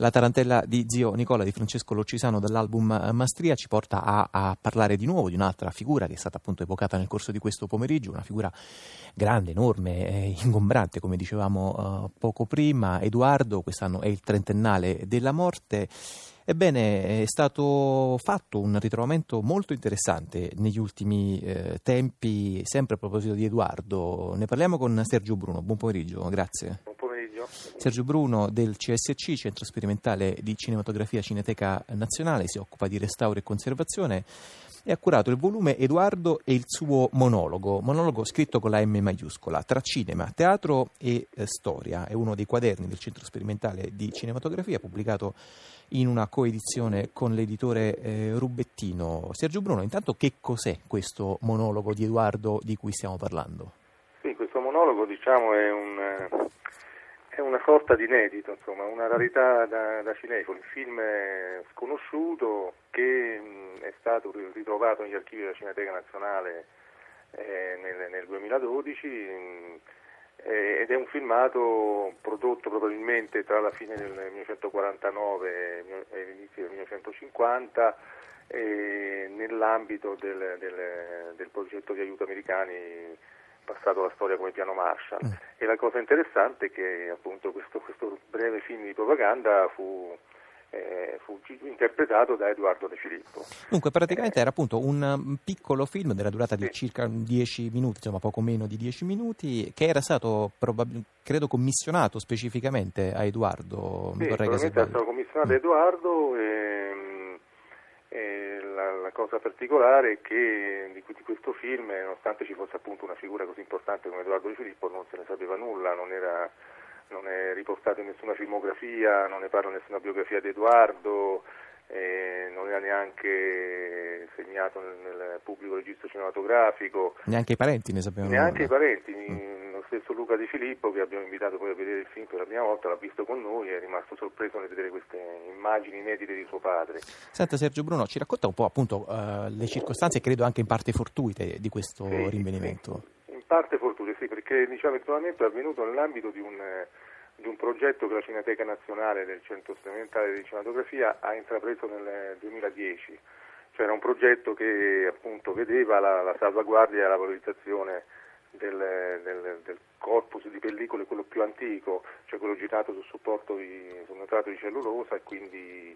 La tarantella di zio Nicola di Francesco Loccisano dall'album eh, Mastria ci porta a, a, parlare di nuovo di un'altra figura che è stata appunto evocata nel corso di questo pomeriggio, una figura grande, enorme, eh, ingombrante come dicevamo uh, poco prima. Edoardo, quest'anno è il trentennale della morte. Ebbene, è stato fatto un ritrovamento molto interessante negli ultimi eh, tempi, sempre a proposito di Edoardo. Ne parliamo con Sergio Bruno. Buon pomeriggio, grazie. Sergio Bruno del CSC, Centro Sperimentale di Cinematografia Cineteca Nazionale, si occupa di restauro e conservazione e ha curato il volume Edoardo e il suo monologo, monologo scritto con la M maiuscola, tra cinema, teatro e eh, storia. È uno dei quaderni del Centro Sperimentale di Cinematografia, pubblicato in una coedizione con l'editore eh, Rubettino. Sergio Bruno, intanto che cos'è questo monologo di Edoardo di cui stiamo parlando? Sì, questo monologo diciamo è un eh, è una sorta di inedito, insomma, una rarità da, da cinefilo, un film sconosciuto che mh, è stato ritrovato negli archivi della Cineteca Nazionale eh, nel, nel, 2012 mh, ed è un filmato prodotto probabilmente tra la fine del 1949 e l'inizio del 1950 eh, nell'ambito del, del, del progetto di aiuto americani passato la storia come piano Marshall. Mm. E la cosa interessante è che appunto questo, questo breve film di propaganda fu, eh, fu interpretato da Edoardo De Filippo. Dunque, praticamente eh, era appunto un piccolo film della durata di sì. circa 10 minuti, insomma poco meno di 10 minuti, che era stato probab- credo commissionato specificamente a Edoardo. Sì, probabilmente era stato commissionato a mm. Edoardo. E, la, la, cosa particolare è che di, di, questo film, nonostante ci fosse appunto una figura così importante come Edoardo Di Filippo, non se ne sapeva nulla, non, era, non è riportato in nessuna filmografia, non ne parla nessuna biografia di Edoardo, eh, non era neanche segnato nel, nel, pubblico registro cinematografico. Neanche i parenti ne sapevano. Neanche nulla. i parenti. Mm stesso Luca Di Filippo che abbiamo invitato poi a vedere il film per la prima volta, l'ha visto con noi e è rimasto sorpreso nel vedere queste immagini inedite di suo padre. Senta Sergio Bruno, ci racconta un po' appunto uh, le circostanze, credo anche in parte fortuite, di questo sì, rinvenimento. Sì. In parte fortuite, sì, perché diciamo, il ritrovamento è avvenuto nell'ambito di un, di un progetto che la Cineteca Nazionale del Centro Sperimentale di Cinematografia ha intrapreso nel 2010. Cioè era un progetto che appunto vedeva la, la salvaguardia e la valorizzazione del, del, corpus di pellicole, quello più antico, cioè quello girato sul supporto di, sul nitrato di cellulosa e quindi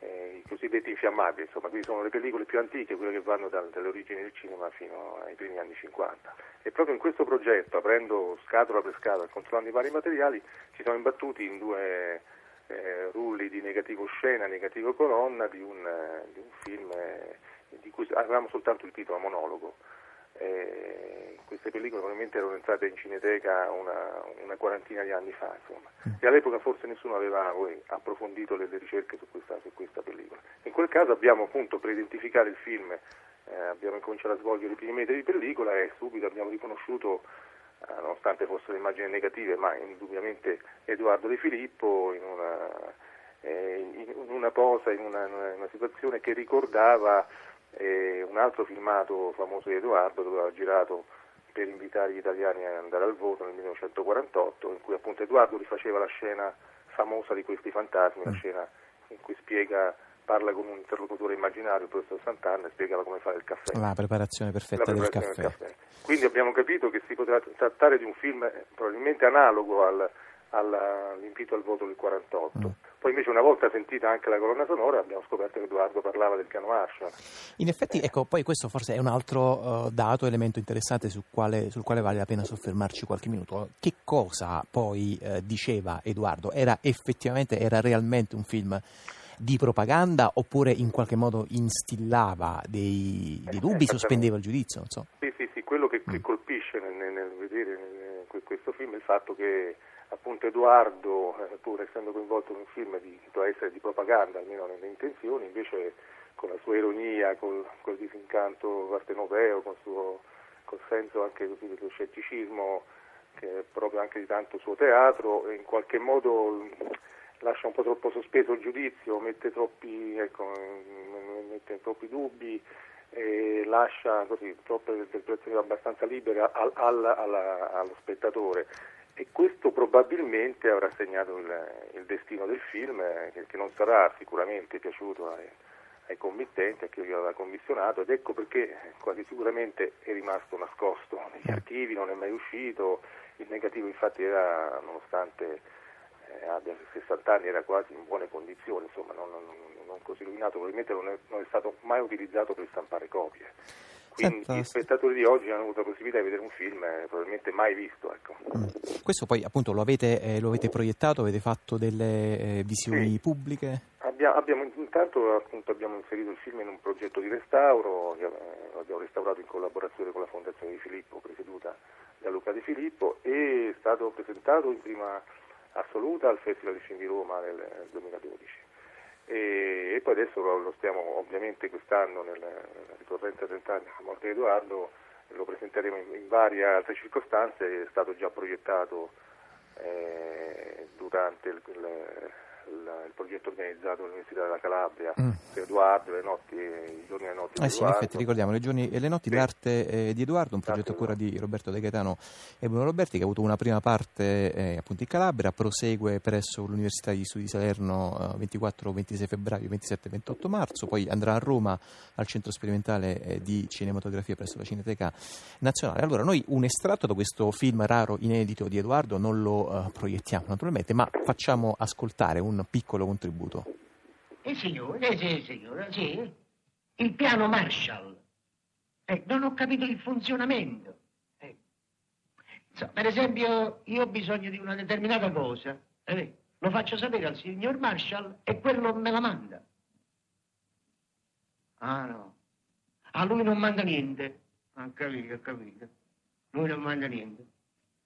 eh, i cosiddetti infiammabili, insomma, quindi sono le pellicole più antiche, quelle che vanno da, dalle origini del cinema fino ai primi anni 50. E proprio in questo progetto, aprendo scatola per scatola e controllando i vari materiali, ci siamo imbattuti in due eh, rulli di negativo scena, negativo colonna di un, eh, di un film eh, di cui avevamo soltanto il titolo monologo. Eh, queste pellicole probabilmente erano entrate in cineteca una, una quarantina di anni fa. Mm. e all'epoca forse nessuno aveva poi, approfondito le, le ricerche su questa, su questa, pellicola. In quel caso abbiamo appunto per identificare il film, eh, abbiamo incominciato a svolgere i primi metri di pellicola e subito abbiamo riconosciuto, eh, nonostante fossero immagini negative, ma indubbiamente Edoardo De Filippo in una, eh, in una posa, in una, in una situazione che ricordava e un altro filmato famoso di Edoardo dove aveva girato per invitare gli italiani ad andare al voto nel 1948 in cui appunto Edoardo rifaceva la scena famosa di questi fantasmi, la mm. scena in cui spiega parla con un interlocutore immaginario, il professor Sant'Anna, e spiegava come fare il caffè. La preparazione perfetta la preparazione del, caffè. del, caffè. Quindi abbiamo capito che si potrà trattare di un film probabilmente analogo al, all'invito al voto del 48. Mm. Poi invece una volta sentita anche la colonna sonora abbiamo scoperto che Edoardo parlava del piano Marshall. In effetti, ecco, poi questo forse è un altro uh, dato, elemento interessante sul quale, sul quale, vale la pena soffermarci qualche minuto. Che cosa poi uh, diceva Edoardo? Era effettivamente, era realmente un film di propaganda oppure in qualche modo instillava dei, dei dubbi, sospendeva il giudizio? So. Sì, sì, sì, quello che, che mm. colpisce nel, nel vedere nel, questo film è il fatto che appunto Edoardo, eh, pur essendo coinvolto in un film di, che doveva essere di propaganda, almeno nelle intenzioni, invece con la sua ironia, col, col disincanto partenopeo, con il suo col senso anche così dello scetticismo che è proprio anche di tanto suo teatro, in qualche modo lascia un po' troppo sospeso il giudizio, mette troppi, ecco, mette troppi dubbi e lascia così, troppe interpretazioni abbastanza libere al, al, alla, allo spettatore e questo probabilmente avrà segnato il, il destino del film, eh, che, che, non sarà sicuramente piaciuto ai, ai committenti, a chi lo aveva commissionato, ed ecco perché quasi sicuramente è rimasto nascosto. Negli archivi, non è mai uscito, il negativo infatti era, nonostante eh, abbia 60 anni, era quasi in buone condizioni, insomma non, non, non così rovinato, probabilmente non è, non è stato mai utilizzato per stampare copie. Quindi Senta, gli spettatori di oggi hanno avuto la possibilità di vedere un film eh, probabilmente mai visto. Ecco. Mm. Questo poi appunto lo avete, eh, lo avete, proiettato, avete fatto delle eh, visioni sì. pubbliche? Abbiamo, abbiamo, intanto appunto, abbiamo inserito il film in un progetto di restauro, eh, lo abbiamo restaurato in collaborazione con la Fondazione di Filippo, presieduta da Luca Di Filippo, e è stato presentato in prima assoluta al Festival di Film di Roma nel 2012 e, poi adesso lo stiamo ovviamente quest'anno nella, ricorrenza 30 anni della morte di Edoardo lo presenteremo in, in, varie altre circostanze, è stato già proiettato eh, durante il, il il, il progetto organizzato all'Università della Calabria mm. per Edoardo, le notti, i giorni e le notti eh sì, in effetti ricordiamo le giorni e le notti sì. d'arte eh, di Edoardo, un progetto a cura di Roberto De Gaetano e Bruno Roberti che ha avuto una prima parte eh, appunto in Calabria, prosegue presso l'Università di Studi di Salerno 24-26 eh, febbraio, 27-28 marzo, poi andrà a Roma al Centro Sperimentale eh, di Cinematografia presso la Cineteca Nazionale. Allora noi un estratto da questo film raro, inedito di Edoardo non lo eh, proiettiamo naturalmente, ma facciamo ascoltare un piccolo contributo. Eh signore, eh, sì, signore, sì. Il piano Marshall. Eh, non ho capito il funzionamento. Eh. So, per esempio, io ho bisogno di una determinata cosa. Eh, lo faccio sapere al signor Marshall e quello me la manda. Ah no. A lui non manda niente. Ho capito, ho capito. Lui non manda niente.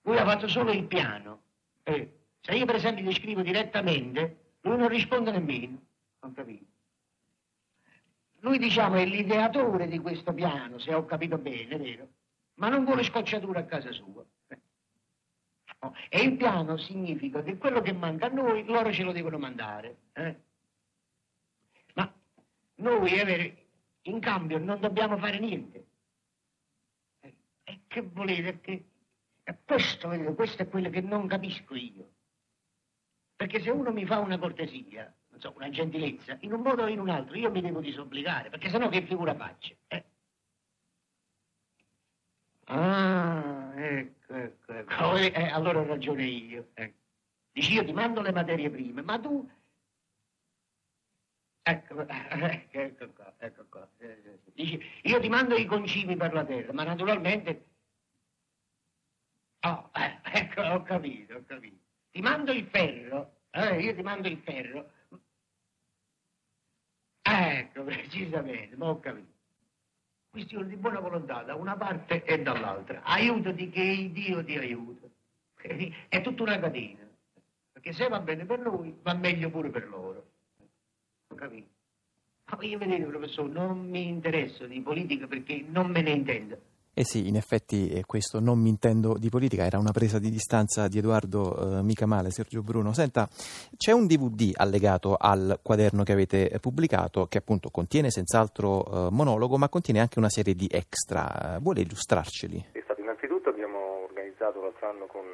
Lui ha fatto solo il piano. Eh, se io per esempio gli scrivo direttamente, lui non risponde nemmeno, ho capito. Lui, diciamo, è l'ideatore di questo piano, se ho capito bene, vero? Ma non vuole scocciatura a casa sua. Oh, e il piano significa che quello che manca a noi, loro ce lo devono mandare. Eh? Ma noi, eh, in cambio, non dobbiamo fare niente. Eh, e che volete? Che... Questo, questo è quello che non capisco io. Perché se uno mi fa una cortesia, non so, una gentilezza, in un modo o in un altro, io mi devo disobbligare, perché sennò che figura faccio? Eh? Ah, ecco, ecco, ecco. Eh, eh, allora ho ragione io. Eh. Dici, io ti mando le materie prime, ma tu... Ecco, ecco, ecco qua, ecco qua. Eh, Dici, io ti mando i concimi per la terra, ma naturalmente... Oh, ecco, ho capito, ho capito ti mando il ferro, eh, io ti mando il ferro. Ecco, precisamente, ma ho capito. Questione di buona volontà da una parte e dall'altra. Aiutati che Dio ti aiuta. È tutta una catena. Perché se va bene per noi, va meglio pure per loro. Ho capito? Ma io vedete, professore, non mi interesso di politica perché non me ne intendo. Eh sì, in effetti eh, questo non mi intendo di politica, era una presa di distanza di Edoardo eh, mica male, Sergio Bruno. Senta, c'è un DVD allegato al quaderno che avete pubblicato che appunto contiene senz'altro eh, monologo, ma contiene anche una serie di extra. Vuole illustrarceli? Innanzitutto abbiamo organizzato l'altro anno con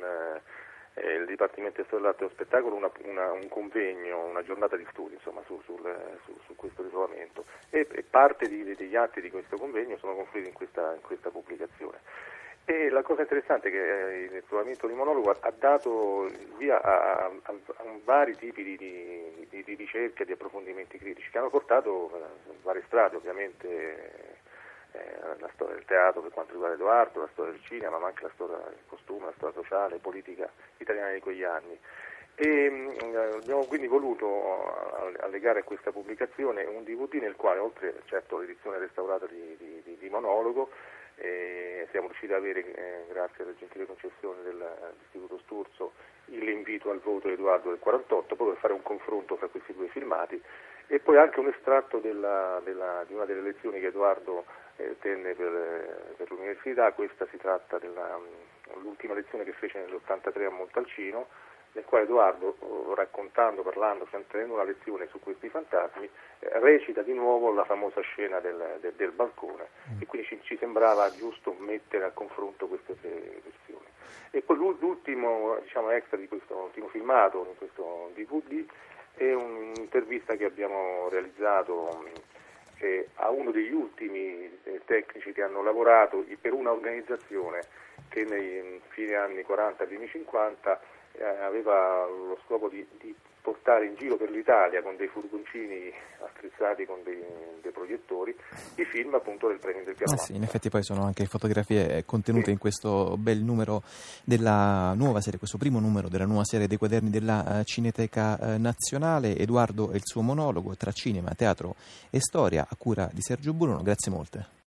eh, eh, il Dipartimento di Storia dell'Arte e dello Spettacolo una, una, un convegno, una giornata di studi insomma, su, sul, su, su, questo ritrovamento e, e parte di, degli atti di questo convegno sono confluiti in questa, in questa pubblicazione. E la cosa interessante è che eh, il ritrovamento di monologo ha dato via a, a, a, a vari tipi di, di, di, ricerche e di approfondimenti critici che hanno portato eh, varie strade ovviamente eh, la storia del teatro per quanto riguarda Edoardo, la storia del cinema, ma anche la storia del costume, la storia sociale, politica italiana di quegli anni. E, mm, abbiamo quindi voluto allegare a questa pubblicazione un DVD nel quale, oltre certo l'edizione restaurata di, di, di, di monologo, eh, siamo riusciti ad avere, eh, grazie alla gentile concessione dell'Istituto Sturzo, l'invito al voto di Edoardo del 48, proprio per fare un confronto fra questi due filmati, e poi anche un estratto della, della, di una delle lezioni che Edoardo eh, tenne per, eh, per, l'università, questa si tratta dell'ultima mm, lezione che fece nell'83 a Montalcino, nel quale Edoardo, oh, raccontando, parlando, tenendo una lezione su questi fantasmi, eh, recita di nuovo la famosa scena del, del, del balcone mm. e quindi ci, ci, sembrava giusto mettere a confronto queste tre versioni. E poi l'ultimo diciamo, extra di questo ultimo filmato, in questo DVD, è un'intervista che abbiamo realizzato eh, a uno degli ultimi eh, tecnici che hanno lavorato per un'organizzazione che nei fine anni 40 primi 50 eh, aveva lo scopo di, di, portare in giro per l'Italia con dei furgoncini attrezzati con dei, dei proiettori i film appunto del premio del piano. Ah, sì, in effetti poi sono anche fotografie contenute sì. in questo bel numero della nuova serie, questo primo numero della nuova serie dei quaderni della uh, Cineteca uh, Nazionale. Edoardo e il suo monologo tra cinema, teatro e storia a cura di Sergio Bruno. Grazie molte.